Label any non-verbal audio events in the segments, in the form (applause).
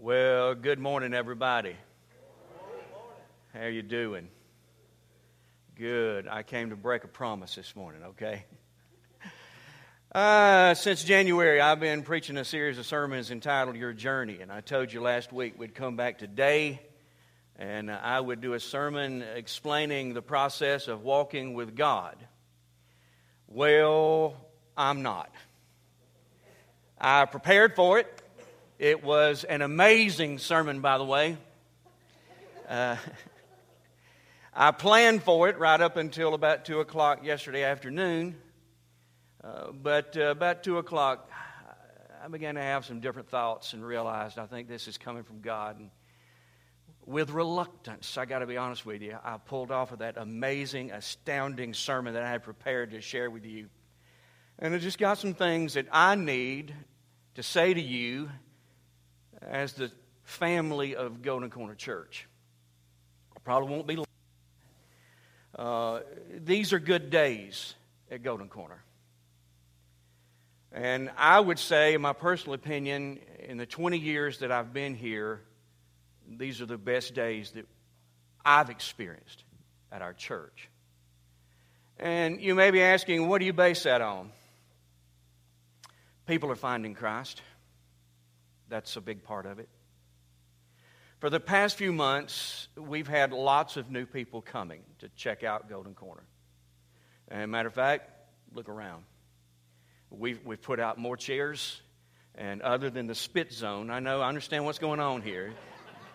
Well, good morning, everybody. How you doing? Good. I came to break a promise this morning, okay? Uh, since January, I've been preaching a series of sermons entitled Your Journey, and I told you last week we'd come back today and I would do a sermon explaining the process of walking with God. Well, I'm not. I prepared for it. It was an amazing sermon, by the way. Uh, (laughs) I planned for it right up until about 2 o'clock yesterday afternoon. Uh, but uh, about 2 o'clock, I began to have some different thoughts and realized I think this is coming from God. And with reluctance, I got to be honest with you, I pulled off of that amazing, astounding sermon that I had prepared to share with you. And I just got some things that I need to say to you as the family of Golden Corner Church. I probably won't be long. Uh, these are good days at Golden Corner. And I would say, in my personal opinion, in the 20 years that I've been here, these are the best days that I've experienced at our church. And you may be asking, what do you base that on? People are finding Christ. That's a big part of it. For the past few months, we've had lots of new people coming to check out Golden Corner. And matter of fact, look around. We've, we've put out more chairs, and other than the spit zone, I know, I understand what's going on here.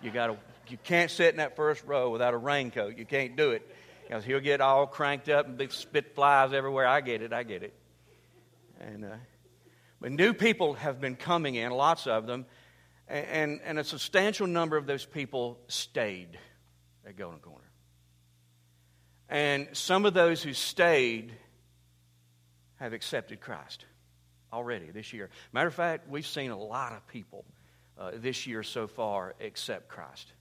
You, gotta, you can't sit in that first row without a raincoat. You can't do it because he'll get all cranked up and big spit flies everywhere. I get it, I get it. And uh, but new people have been coming in, lots of them, and, and a substantial number of those people stayed at Golden Corner. And some of those who stayed have accepted Christ already this year. Matter of fact, we've seen a lot of people uh, this year so far accept Christ.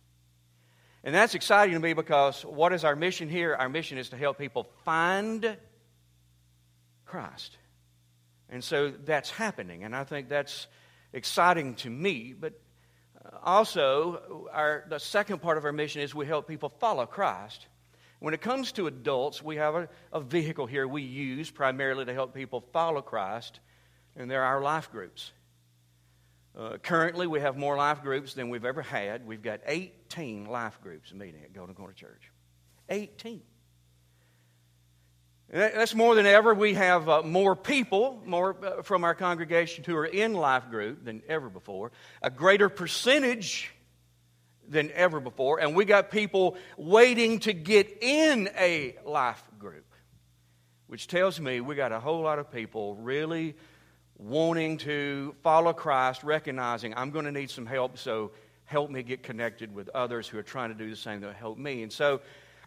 And that's exciting to me because what is our mission here? Our mission is to help people find Christ. And so that's happening, and I think that's exciting to me. But uh, also, our, the second part of our mission is we help people follow Christ. When it comes to adults, we have a, a vehicle here we use primarily to help people follow Christ, and they're our life groups. Uh, currently, we have more life groups than we've ever had. We've got 18 life groups meeting at Golden Corner Church. 18. That's more than ever. We have uh, more people more uh, from our congregation who are in life group than ever before, a greater percentage than ever before, and we got people waiting to get in a life group, which tells me we got a whole lot of people really wanting to follow Christ, recognizing I'm going to need some help, so help me get connected with others who are trying to do the same that help me. And so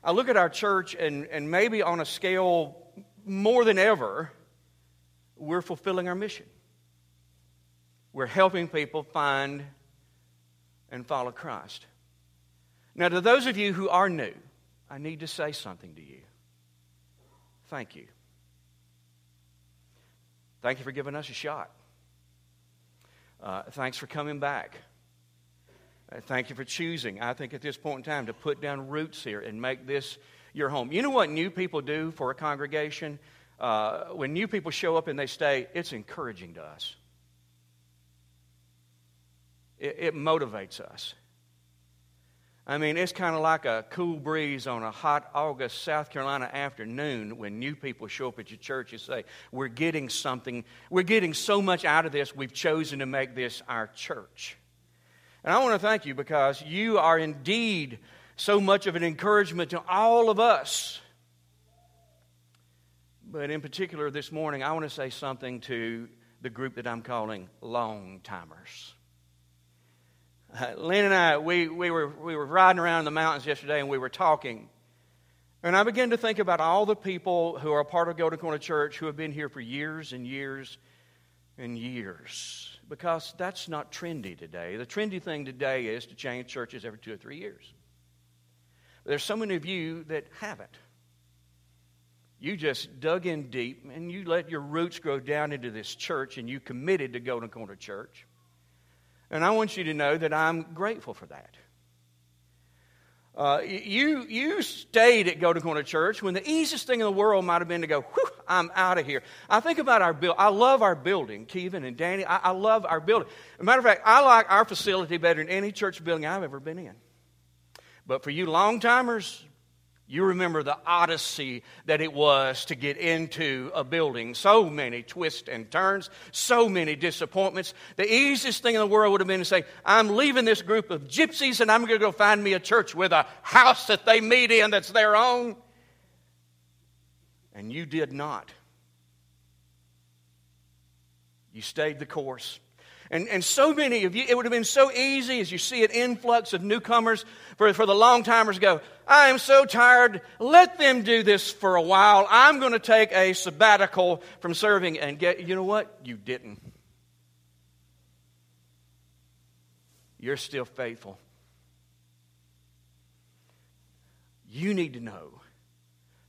I look at our church, and, and maybe on a scale more than ever, we're fulfilling our mission. We're helping people find and follow Christ. Now, to those of you who are new, I need to say something to you. Thank you. Thank you for giving us a shot. Uh, thanks for coming back. Uh, thank you for choosing, I think, at this point in time, to put down roots here and make this your home. You know what new people do for a congregation? Uh, when new people show up and they stay, it's encouraging to us. It, it motivates us. I mean, it's kind of like a cool breeze on a hot August South Carolina afternoon when new people show up at your church and say, We're getting something, we're getting so much out of this, we've chosen to make this our church. And I want to thank you because you are indeed so much of an encouragement to all of us. But in particular, this morning, I want to say something to the group that I'm calling long timers. Uh, Lynn and I, we, we, were, we were riding around in the mountains yesterday and we were talking. And I began to think about all the people who are a part of Golden Corner Church who have been here for years and years and years because that's not trendy today. The trendy thing today is to change churches every two or three years. But there's so many of you that haven't. You just dug in deep and you let your roots grow down into this church and you committed to Golden Corner Church. And I want you to know that I'm grateful for that. Uh, you, you stayed at Golden Corner Church when the easiest thing in the world might have been to go, whew, I'm out of here. I think about our building. I love our building, Kevin and Danny. I, I love our building. Matter of fact, I like our facility better than any church building I've ever been in. But for you long timers, you remember the odyssey that it was to get into a building. So many twists and turns, so many disappointments. The easiest thing in the world would have been to say, I'm leaving this group of gypsies and I'm going to go find me a church with a house that they meet in that's their own. And you did not. You stayed the course. And, and so many of you, it would have been so easy as you see an influx of newcomers for, for the long timers go, I am so tired. Let them do this for a while. I'm going to take a sabbatical from serving and get, you know what? You didn't. You're still faithful. You need to know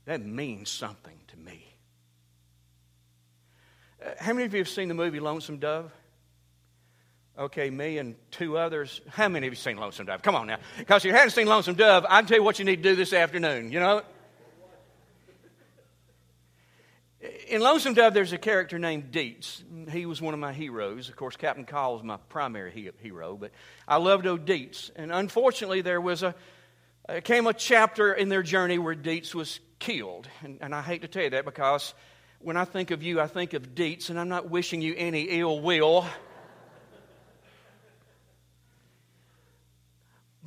that means something to me. Uh, how many of you have seen the movie Lonesome Dove? Okay, me and two others. How many of you seen Lonesome Dove? Come on now. Because you haven't seen Lonesome Dove, I can tell you what you need to do this afternoon. You know? In Lonesome Dove, there's a character named Deets. He was one of my heroes. Of course, Captain Call is my primary hero, but I loved old Deets. And unfortunately, there was a came a chapter in their journey where Deets was killed. And, and I hate to tell you that because when I think of you, I think of Deets, and I'm not wishing you any ill will.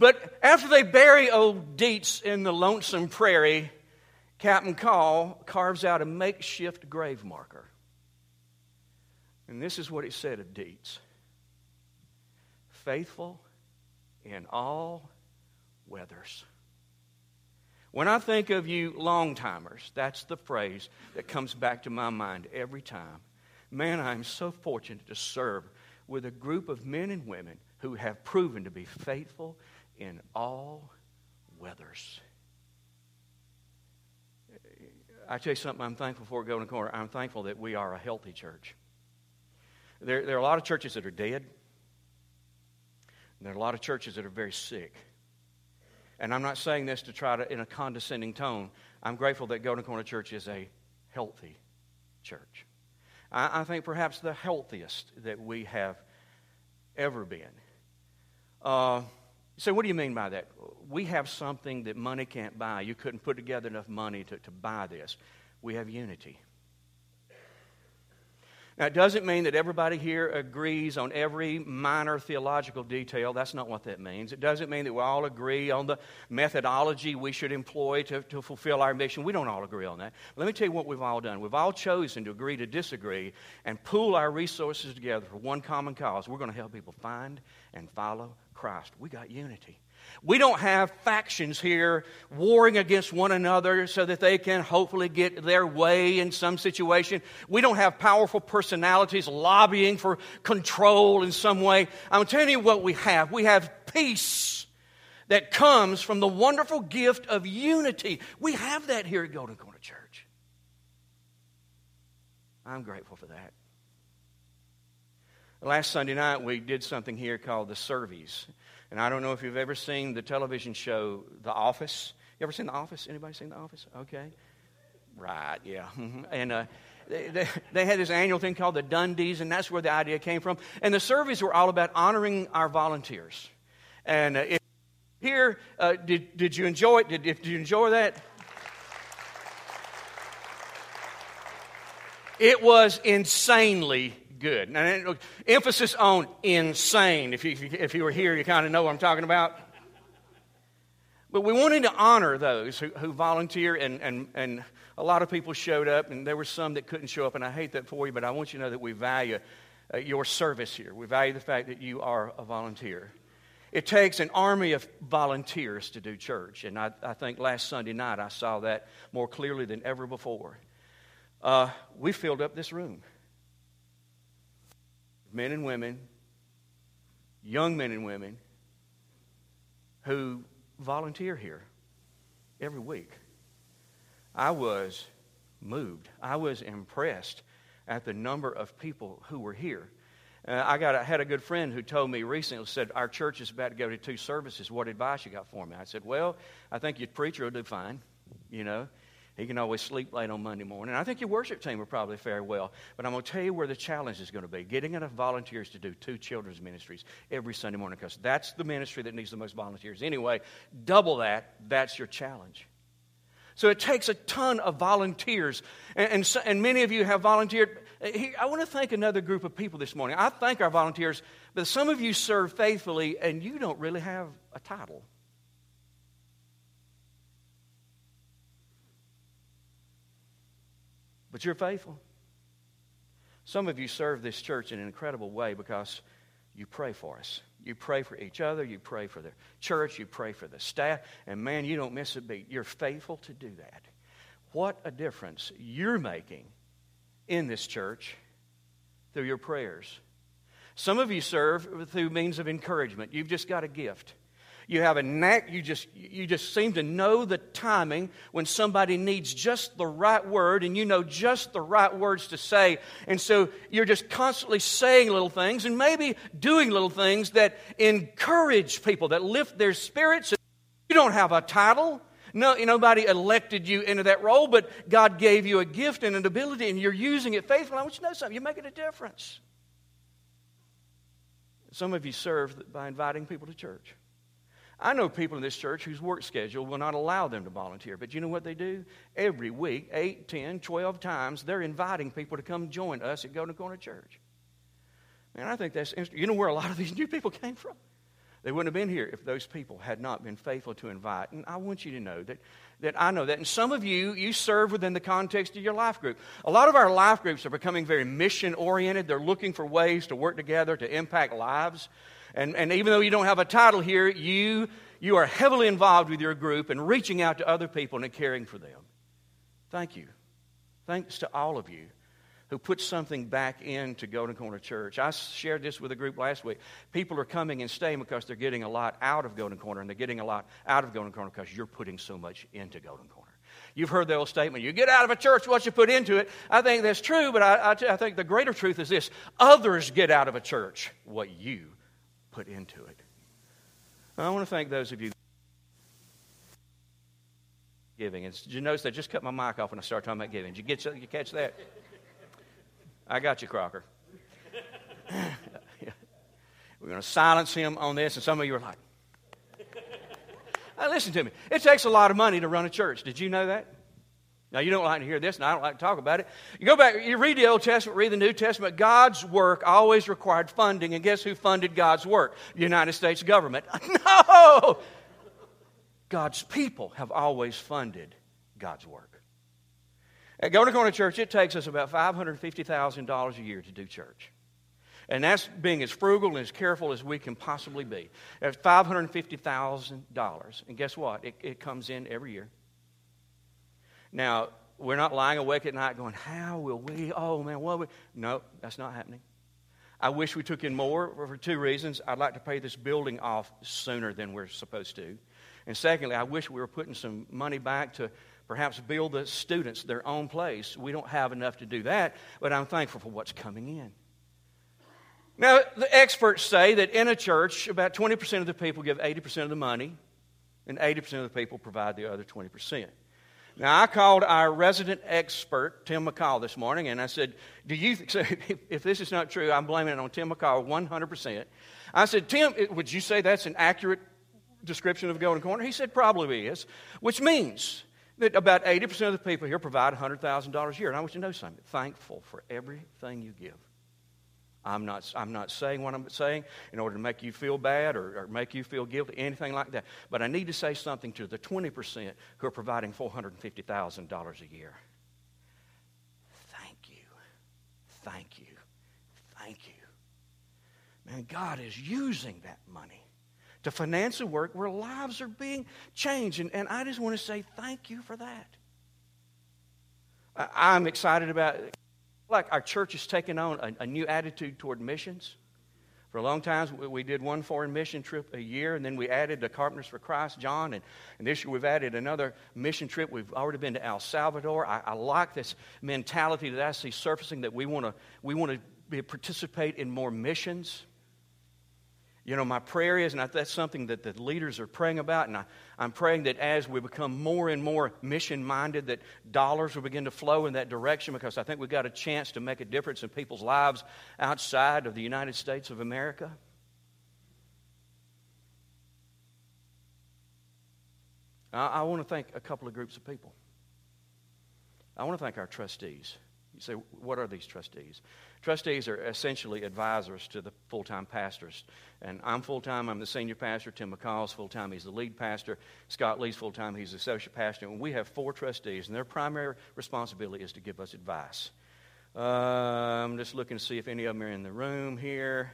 But after they bury old Deets in the lonesome prairie, Captain Call carves out a makeshift grave marker. And this is what he said of Deets faithful in all weathers. When I think of you long timers, that's the phrase that comes back to my mind every time. Man, I'm so fortunate to serve with a group of men and women who have proven to be faithful in all weathers. I tell you something I'm thankful for Golden Corner. I'm thankful that we are a healthy church. There, there are a lot of churches that are dead, there are a lot of churches that are very sick. And I'm not saying this to try to, in a condescending tone. I'm grateful that Golden Corner Church is a healthy church. I, I think perhaps the healthiest that we have ever been. Uh, so, what do you mean by that? We have something that money can't buy. You couldn't put together enough money to, to buy this. We have unity. Now, it doesn't mean that everybody here agrees on every minor theological detail. That's not what that means. It doesn't mean that we all agree on the methodology we should employ to, to fulfill our mission. We don't all agree on that. Let me tell you what we've all done. We've all chosen to agree to disagree and pool our resources together for one common cause. We're going to help people find and follow Christ. We got unity. We don't have factions here warring against one another so that they can hopefully get their way in some situation. We don't have powerful personalities lobbying for control in some way. I'm telling you what we have. We have peace that comes from the wonderful gift of unity. We have that here at Golden Corner Church. I'm grateful for that. Last Sunday night, we did something here called the Servies. And I don't know if you've ever seen the television show The Office. You ever seen The Office? Anybody seen The Office? Okay. Right, yeah. (laughs) and uh, they, they, they, had this annual thing called the Dundies, and that's where the idea came from. And the Servies were all about honoring our volunteers. And uh, if, here, uh, did, did you enjoy it? Did, did you enjoy that? It was insanely good. Now, emphasis on insane. If you, if you were here, you kind of know what I'm talking about. But we wanted to honor those who, who volunteer, and, and, and a lot of people showed up, and there were some that couldn't show up, and I hate that for you, but I want you to know that we value uh, your service here. We value the fact that you are a volunteer. It takes an army of volunteers to do church, and I, I think last Sunday night I saw that more clearly than ever before. Uh, we filled up this room men and women, young men and women, who volunteer here every week. I was moved. I was impressed at the number of people who were here. Uh, I got a, had a good friend who told me recently, said, Our church is about to go to two services. What advice you got for me? I said, Well, I think your preacher will do fine, you know. He can always sleep late on Monday morning. I think your worship team will probably fare well. But I'm going to tell you where the challenge is going to be getting enough volunteers to do two children's ministries every Sunday morning because that's the ministry that needs the most volunteers. Anyway, double that, that's your challenge. So it takes a ton of volunteers. And, and, so, and many of you have volunteered. I want to thank another group of people this morning. I thank our volunteers, but some of you serve faithfully and you don't really have a title. But you're faithful. Some of you serve this church in an incredible way because you pray for us. You pray for each other. You pray for the church. You pray for the staff. And man, you don't miss a beat. You're faithful to do that. What a difference you're making in this church through your prayers. Some of you serve through means of encouragement. You've just got a gift. You have a knack. You just, you just seem to know the timing when somebody needs just the right word and you know just the right words to say. And so you're just constantly saying little things and maybe doing little things that encourage people, that lift their spirits. You don't have a title. No, nobody elected you into that role, but God gave you a gift and an ability, and you're using it faithfully. I want you to know something. You're making a difference. Some of you serve by inviting people to church. I know people in this church whose work schedule will not allow them to volunteer, but you know what they do? Every week, 8, 10, 12 times, they're inviting people to come join us at Golden Corner Church. Man, I think that's interesting. You know where a lot of these new people came from? They wouldn't have been here if those people had not been faithful to invite. And I want you to know that, that I know that. And some of you, you serve within the context of your life group. A lot of our life groups are becoming very mission oriented. They're looking for ways to work together to impact lives. And, and even though you don't have a title here, you, you are heavily involved with your group and reaching out to other people and caring for them. Thank you. Thanks to all of you who put something back into Golden Corner Church. I shared this with a group last week. People are coming and staying because they're getting a lot out of Golden Corner, and they're getting a lot out of Golden Corner because you're putting so much into Golden Corner. You've heard the old statement, you get out of a church what you put into it. I think that's true, but I, I think the greater truth is this others get out of a church what you put into it. I want to thank those of you giving. And did you notice I just cut my mic off when I started talking about giving? Did you, get, you catch that? I got you, Crocker. (laughs) We're going to silence him on this, and some of you are like, listen to me. It takes a lot of money to run a church. Did you know that? Now, you don't like to hear this, and I don't like to talk about it. You go back, you read the Old Testament, read the New Testament. God's work always required funding, and guess who funded God's work? The United States government. (laughs) No! God's people have always funded God's work. At Golden Corner Church, it takes us about $550,000 a year to do church. And that's being as frugal and as careful as we can possibly be. That's $550,000. And guess what? It, it comes in every year. Now, we're not lying awake at night going, How will we? Oh, man, what? We? No, that's not happening. I wish we took in more for two reasons. I'd like to pay this building off sooner than we're supposed to. And secondly, I wish we were putting some money back to perhaps build the students their own place. We don't have enough to do that, but I'm thankful for what's coming in. Now, the experts say that in a church, about 20% of the people give 80% of the money, and 80% of the people provide the other 20%. Now, I called our resident expert, Tim McCall, this morning, and I said, Do you, (laughs) so if this is not true, I'm blaming it on Tim McCall 100%. I said, Tim, would you say that's an accurate description of Golden Corner? He said, Probably is, which means that about 80% of the people here provide $100,000 a year. And I want you to know something thankful for everything you give. I'm not, I'm not saying what I'm saying in order to make you feel bad or, or, make you feel guilty, anything like that. But I need to say something to the 20% who are providing $450,000 a year. Thank you. Thank you. Thank you. Man, God is using that money to finance a work where lives are being changed. And, and I just want to say thank you for that. I'm excited about like our church has taken on a, a new attitude toward missions. For a long time, we did one foreign mission trip a year, and then we added the Carpenters for Christ, John, and, and this year we've added another mission trip. We've already been to El Salvador. I, I like this mentality that I see surfacing that we want to we want to participate in more missions. You know, my prayer is, and that's something that the leaders are praying about, and I, am praying that as we become more and more mission minded, that dollars will begin to flow in that direction because I think we've got a chance to make a difference in people's lives outside of the United States of America. I, I want to thank a couple of groups of people. I want to thank our trustees. You say, what are these trustees? Trustees are essentially advisors to the full time pastors. And I'm full time, I'm the senior pastor. Tim McCall's full time, he's the lead pastor. Scott Lee's full time, he's the associate pastor. And we have four trustees, and their primary responsibility is to give us advice. Uh, I'm just looking to see if any of them are in the room here.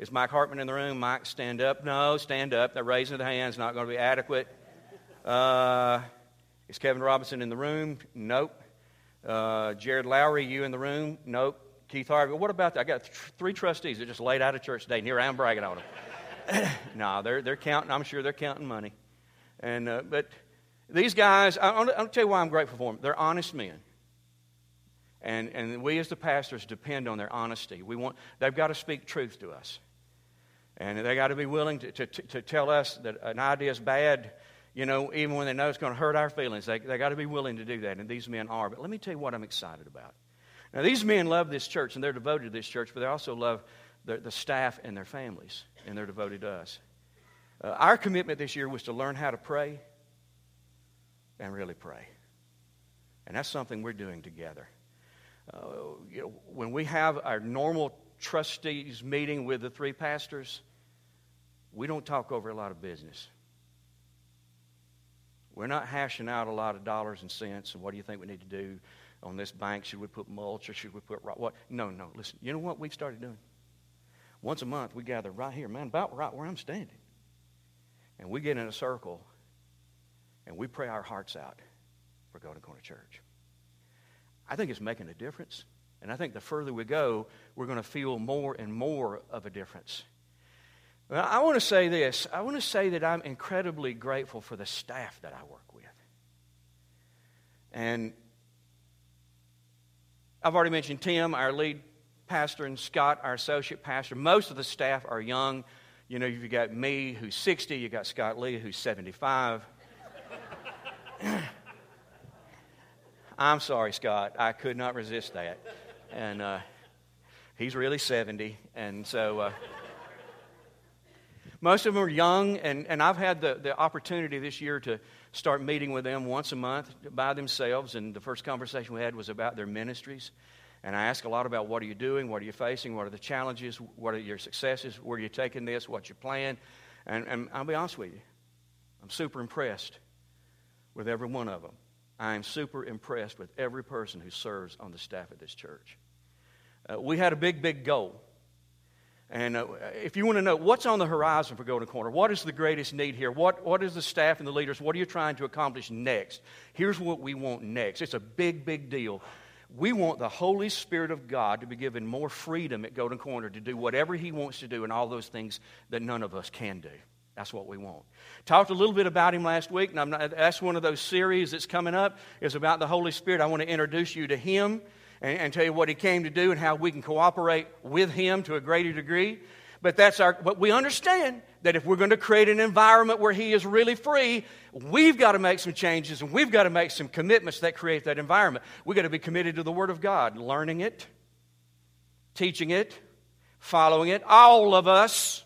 Is Mike Hartman in the room? Mike, stand up. No, stand up. They're raising their hands, not going to be adequate. Uh, is Kevin Robinson in the room? Nope. Uh, Jared Lowry, you in the room? Nope. Keith Harvey. What about that? I got th- three trustees that just laid out of church today, and here I am bragging on them. (coughs) no, they're, they're counting. I'm sure they're counting money. And, uh, but these guys, I, I'll, I'll tell you why I'm grateful for them. They're honest men. And, and we as the pastors depend on their honesty. We want, they've got to speak truth to us. And they got to be willing to, to, to tell us that an idea is bad you know, even when they know it's going to hurt our feelings. They, they got to be willing to do that, and these men are. But let me tell you what I'm excited about. Now, these men love this church, and they're devoted to this church, but they also love the, the staff and their families, and they're devoted to us. Uh, our commitment this year was to learn how to pray and really pray. And that's something we're doing together. Uh, you know, when we have our normal trustees meeting with the three pastors, we don't talk over a lot of business. We're not hashing out a lot of dollars and cents and what do you think we need to do on this bank? Should we put mulch or should we put what? No, no. Listen, you know what we've started doing? Once a month, we gather right here, man, about right where I'm standing. And we get in a circle and we pray our hearts out for Golden Corner Church. I think it's making a difference. And I think the further we go, we're going to feel more and more of a difference. Well, I want to say this. I want to say that I'm incredibly grateful for the staff that I work with. And I've already mentioned Tim, our lead pastor, and Scott, our associate pastor. Most of the staff are young. You know, you've got me, who's 60, you've got Scott Lee, who's 75. (clears throat) I'm sorry, Scott. I could not resist that. And uh, he's really 70. And so. Uh, most of them are young, and, and I've had the, the opportunity this year to start meeting with them once a month by themselves. And the first conversation we had was about their ministries. And I ask a lot about what are you doing, what are you facing, what are the challenges, what are your successes, where are you taking this, what's your plan. And, and I'll be honest with you, I'm super impressed with every one of them. I am super impressed with every person who serves on the staff of this church. Uh, we had a big, big goal and uh, if you want to know what's on the horizon for Golden Corner, what is the greatest need here? What, what is the staff and the leaders? What are you trying to accomplish next? Here's what we want next. It's a big, big deal. We want the Holy Spirit of God to be given more freedom at Golden Corner to do whatever He wants to do and all those things that none of us can do. That's what we want. Talked a little bit about him last week, and not, that's one of those series that's coming up is about the Holy Spirit. I want to introduce you to him and, and tell you what he came to do and how we can cooperate with him to a greater degree. But that's our, but we understand that if we're going to create an environment where he is really free, we've got to make some changes and we've got to make some commitments that create that environment. We've got to be committed to the Word of God, learning it, teaching it, following it. All of us.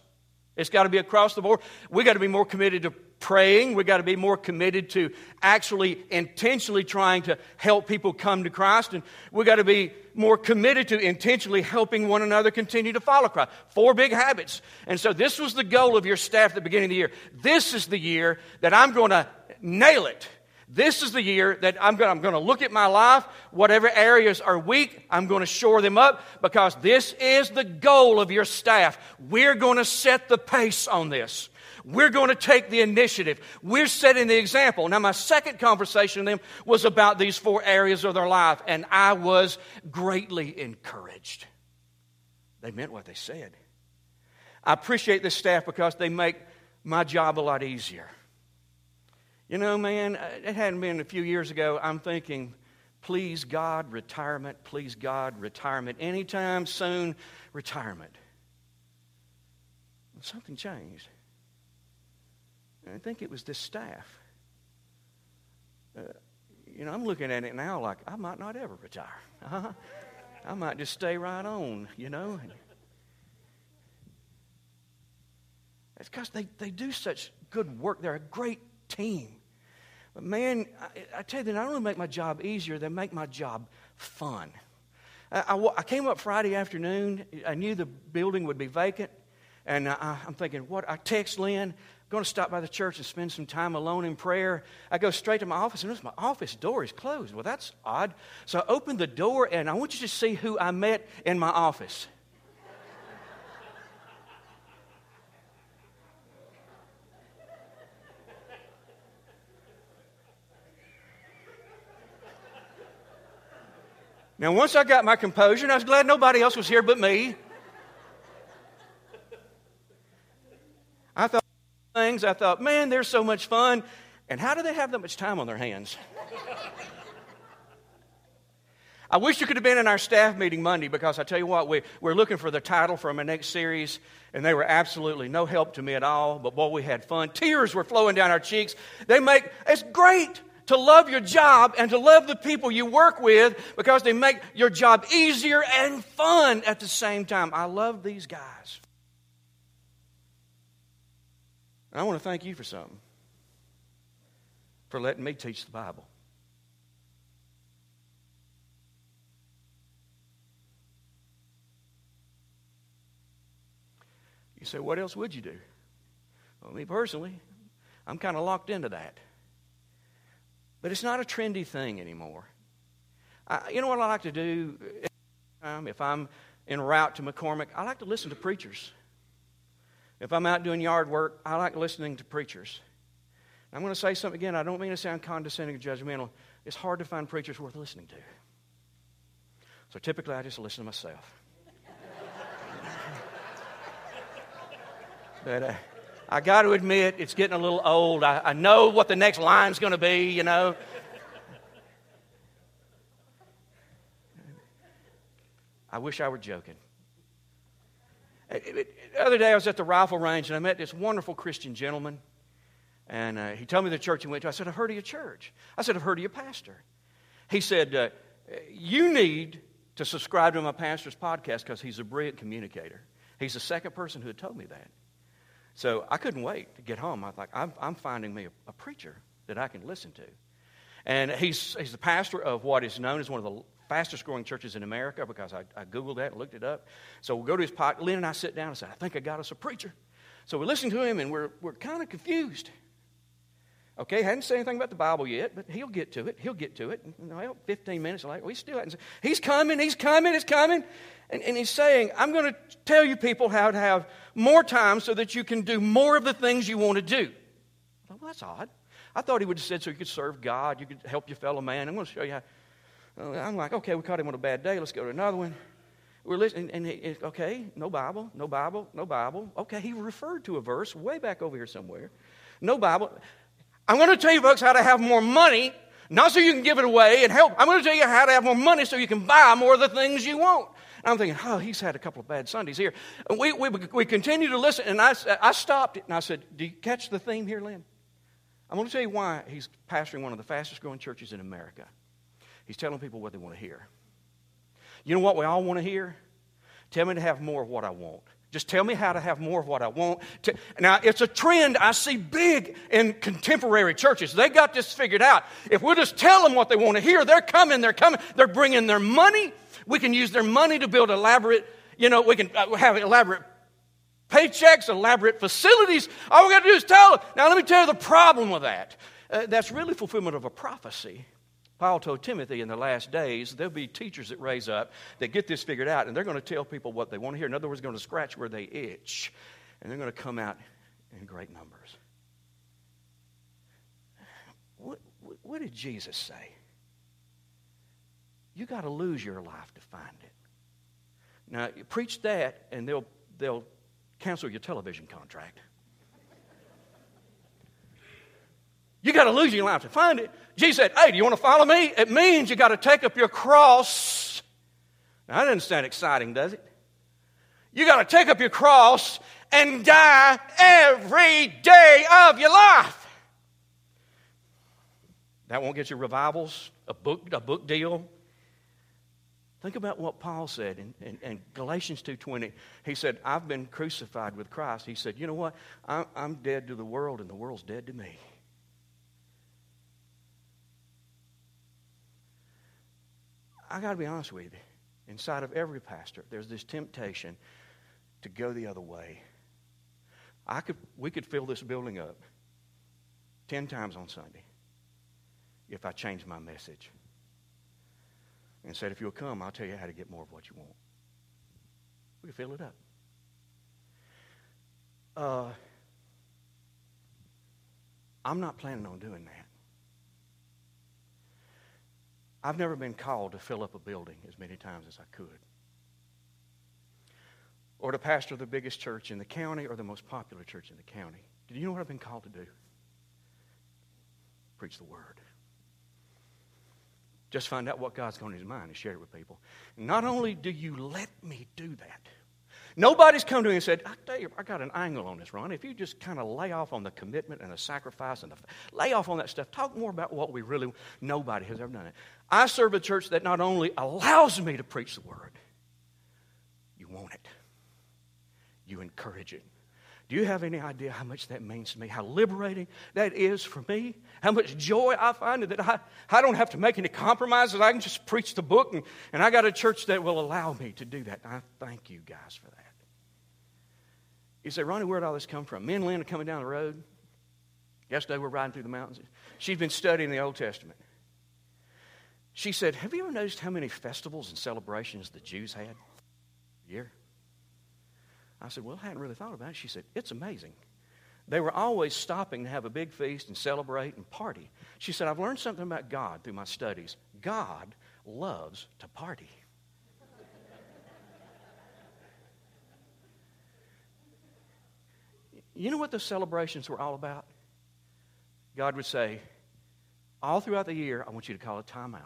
It's got to be across the board. We've got to be more committed to praying. We've got to be more committed to actually intentionally trying to help people come to Christ. And we've got to be more committed to intentionally helping one another continue to follow Christ. Four big habits. And so this was the goal of your staff at the beginning of the year. This is the year that I'm going to nail it. This is the year that I'm going, I'm going to look at my life. Whatever areas are weak, I'm going to shore them up because this is the goal of your staff. We're going to set the pace on this. We're going to take the initiative. We're setting the example. Now, my second conversation with them was about these four areas of their life, and I was greatly encouraged. They meant what they said. I appreciate this staff because they make my job a lot easier. You know, man, uh, it hadn't been a few years ago. I'm thinking, Please God, retirement. Please God, retirement. Anytime soon, retirement. Something changed. I think it was this staff. Uh, you know, I'm looking at it now like I might not ever retire. Uh-huh. I might just stay right on, you know. It's because they, they do such good work. They're a great team. But man, I, I tell you, they not only make my job easier, they make my job fun. I, I, I came up Friday afternoon. I knew the building would be vacant. And I, I'm thinking, what? I text Lynn, going to stop by the church and spend some time alone in prayer. I go straight to my office, and notice my office door is closed. Well, that's odd. So I opened the door, and I want you to see who I met in my office. Now, once I got my composure, I was glad nobody else was here but me. I thought things. I thought, man, they're so much fun. And how do they have that much time on their hands? I wish you could have been in our staff meeting Monday because I tell you what, we, we're looking for the title for my next series, and they were absolutely no help to me at all. But boy, we had fun. Tears were flowing down our cheeks. They make it's great to love your job and to love the people you work with because they make your job easier and fun at the same time. I love these guys. And I want to thank you for something for letting me teach the Bible. You say, what else would you do? Well, me personally, I'm kind of locked into that. But it's not a trendy thing anymore. I, you know what I like to do? If I'm en route to McCormick, I like to listen to preachers. If I'm out doing yard work, I like listening to preachers. I'm going to say something again. I don't mean to sound condescending or judgmental. It's hard to find preachers worth listening to. So typically, I just listen to myself. (laughs) but uh, I got to admit, it's getting a little old. I, I know what the next line's going to be, you know. I wish I were joking. The other day, I was at the rifle range and I met this wonderful Christian gentleman. And uh, he told me the church he went to. I said, I've heard of your church. I said, I've heard of your pastor. He said, uh, You need to subscribe to my pastor's podcast because he's a brilliant communicator. He's the second person who had told me that. So I couldn't wait to get home. I thought, I'm, I'm finding me a, a, preacher that I can listen to. And he's, he's the pastor of what is known as one of the fastest growing churches in America because I, I Googled that and looked it up. So we go to his pot. Lynn and I sit down and say, I think I got us a preacher. So we listen to him and we're, we're kind of confused. Okay, hadn't said anything about the Bible yet, but he'll get to it. He'll get to it. Well, 15 minutes later, we still hadn't. He's coming, he's coming, he's coming. And, and he's saying, I'm going to tell you people how to have more time so that you can do more of the things you want to do. Thought, well, that's odd. I thought he would have said so you could serve God, you could help your fellow man. I'm going to show you how Uh, I'm like, okay, we caught him on a bad day. Let's go to another one. We're listening, and he, okay, no Bible, no Bible, no Bible. Okay, he referred to a verse way back over here somewhere. No Bible. I'm going to tell you, folks, how to have more money, not so you can give it away and help. I'm going to tell you how to have more money so you can buy more of the things you want. And I'm thinking, oh, he's had a couple of bad Sundays here. And we, we, we continue to listen, and I, I stopped it, and I said, do you catch the theme here, Lynn? I'm going to tell you why he's pastoring one of the fastest growing churches in America. He's telling people what they want to hear. You know what we all want to hear? Tell me to have more of what I want. Just tell me how to have more of what I want. Now, it's a trend I see big in contemporary churches. They got this figured out. If we'll just tell them what they want to hear, they're coming, they're coming. They're bringing their money. We can use their money to build elaborate, you know, we can uh, have elaborate paychecks, elaborate facilities. All we got to do is tell them. Now, let me tell you the problem with that. Uh, that's really fulfillment of a prophecy. Paul told Timothy in the last days, there'll be teachers that raise up that get this figured out, and they're going to tell people what they want to hear. In other words, going to scratch where they itch, and they're going to come out in great numbers. What, what, did Jesus say? You got to lose your life to find it. Now, you preach that, and they'll, they'll cancel your television contract. You got to lose your life to find it. Jesus said, Hey, do you want to follow me? It means you got to take up your cross. Now, that doesn't sound exciting, does it? You got to take up your cross and die every day of your life. That won't get you revivals, a book, a book deal. Think about what Paul said in, in, in Galatians 2.20. He said, I've been crucified with Christ. He said, you know what? I'm, I'm dead to the world and the world's dead to me. I got to be honest with you. Inside of every pastor, there's this temptation to go the other way. I could, we could fill this building up 10 times on Sunday if I changed my message and said, if you'll come, I'll tell you how to get more of what you want. We could fill it up. Uh, I'm not planning on doing that. I've never been called to fill up a building as many times as I could, or to pastor the biggest church in the county or the most popular church in the county. Do you know what I've been called to do? Preach the word. Just find out what God's going in his mind and share it with people. Not only do you let me do that, Nobody's come to me and said, I tell you, I got an angle on this, Ron. If you just kind of lay off on the commitment and the sacrifice and the, lay off on that stuff, talk more about what we really, nobody has ever done it. I serve a church that not only allows me to preach the word, you want it, you encourage it, do you have any idea how much that means to me? How liberating that is for me? How much joy I find in that I, I don't have to make any compromises. I can just preach the book, and, and I got a church that will allow me to do that. And I thank you guys for that. You say, Ronnie, where'd all this come from? Me and Lynn are coming down the road. Yesterday we're riding through the mountains. She's been studying the Old Testament. She said, Have you ever noticed how many festivals and celebrations the Jews had a year? I said, Well, I hadn't really thought about it. She said, It's amazing. They were always stopping to have a big feast and celebrate and party. She said, I've learned something about God through my studies. God loves to party. You know what the celebrations were all about? God would say, All throughout the year, I want you to call a timeout.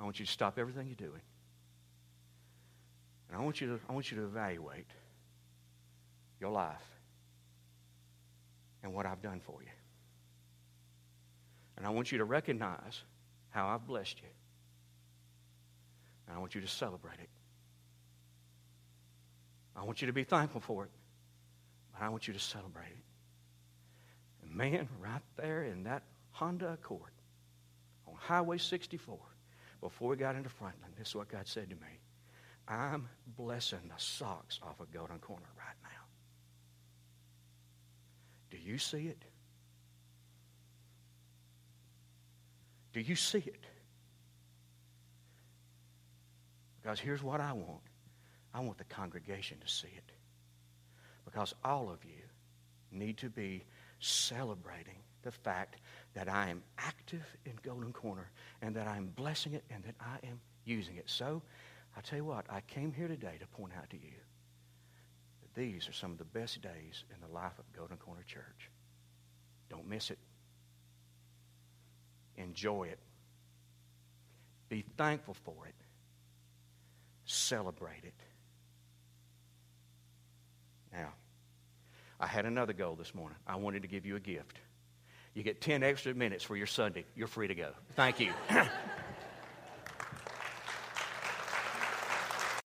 I want you to stop everything you're doing. And I want you to, I want you to evaluate your life and what I've done for you. And I want you to recognize how I've blessed you. And I want you to celebrate it. I want you to be thankful for it, I want you to celebrate it. And man, right there in that Honda Accord on Highway 64, before we got into Franklin, this is what God said to me. I'm blessing the socks off of Golden Corner right now. Do you see it? Do you see it? Because here's what I want I want the congregation to see it. Because all of you need to be celebrating the fact that I am active in Golden Corner and that I am blessing it and that I am using it. So, I tell you what, I came here today to point out to you that these are some of the best days in the life of Golden Corner Church. Don't miss it. Enjoy it. Be thankful for it. Celebrate it. Now, I had another goal this morning. I wanted to give you a gift. You get 10 extra minutes for your Sunday. You're free to go. Thank you. (clears throat)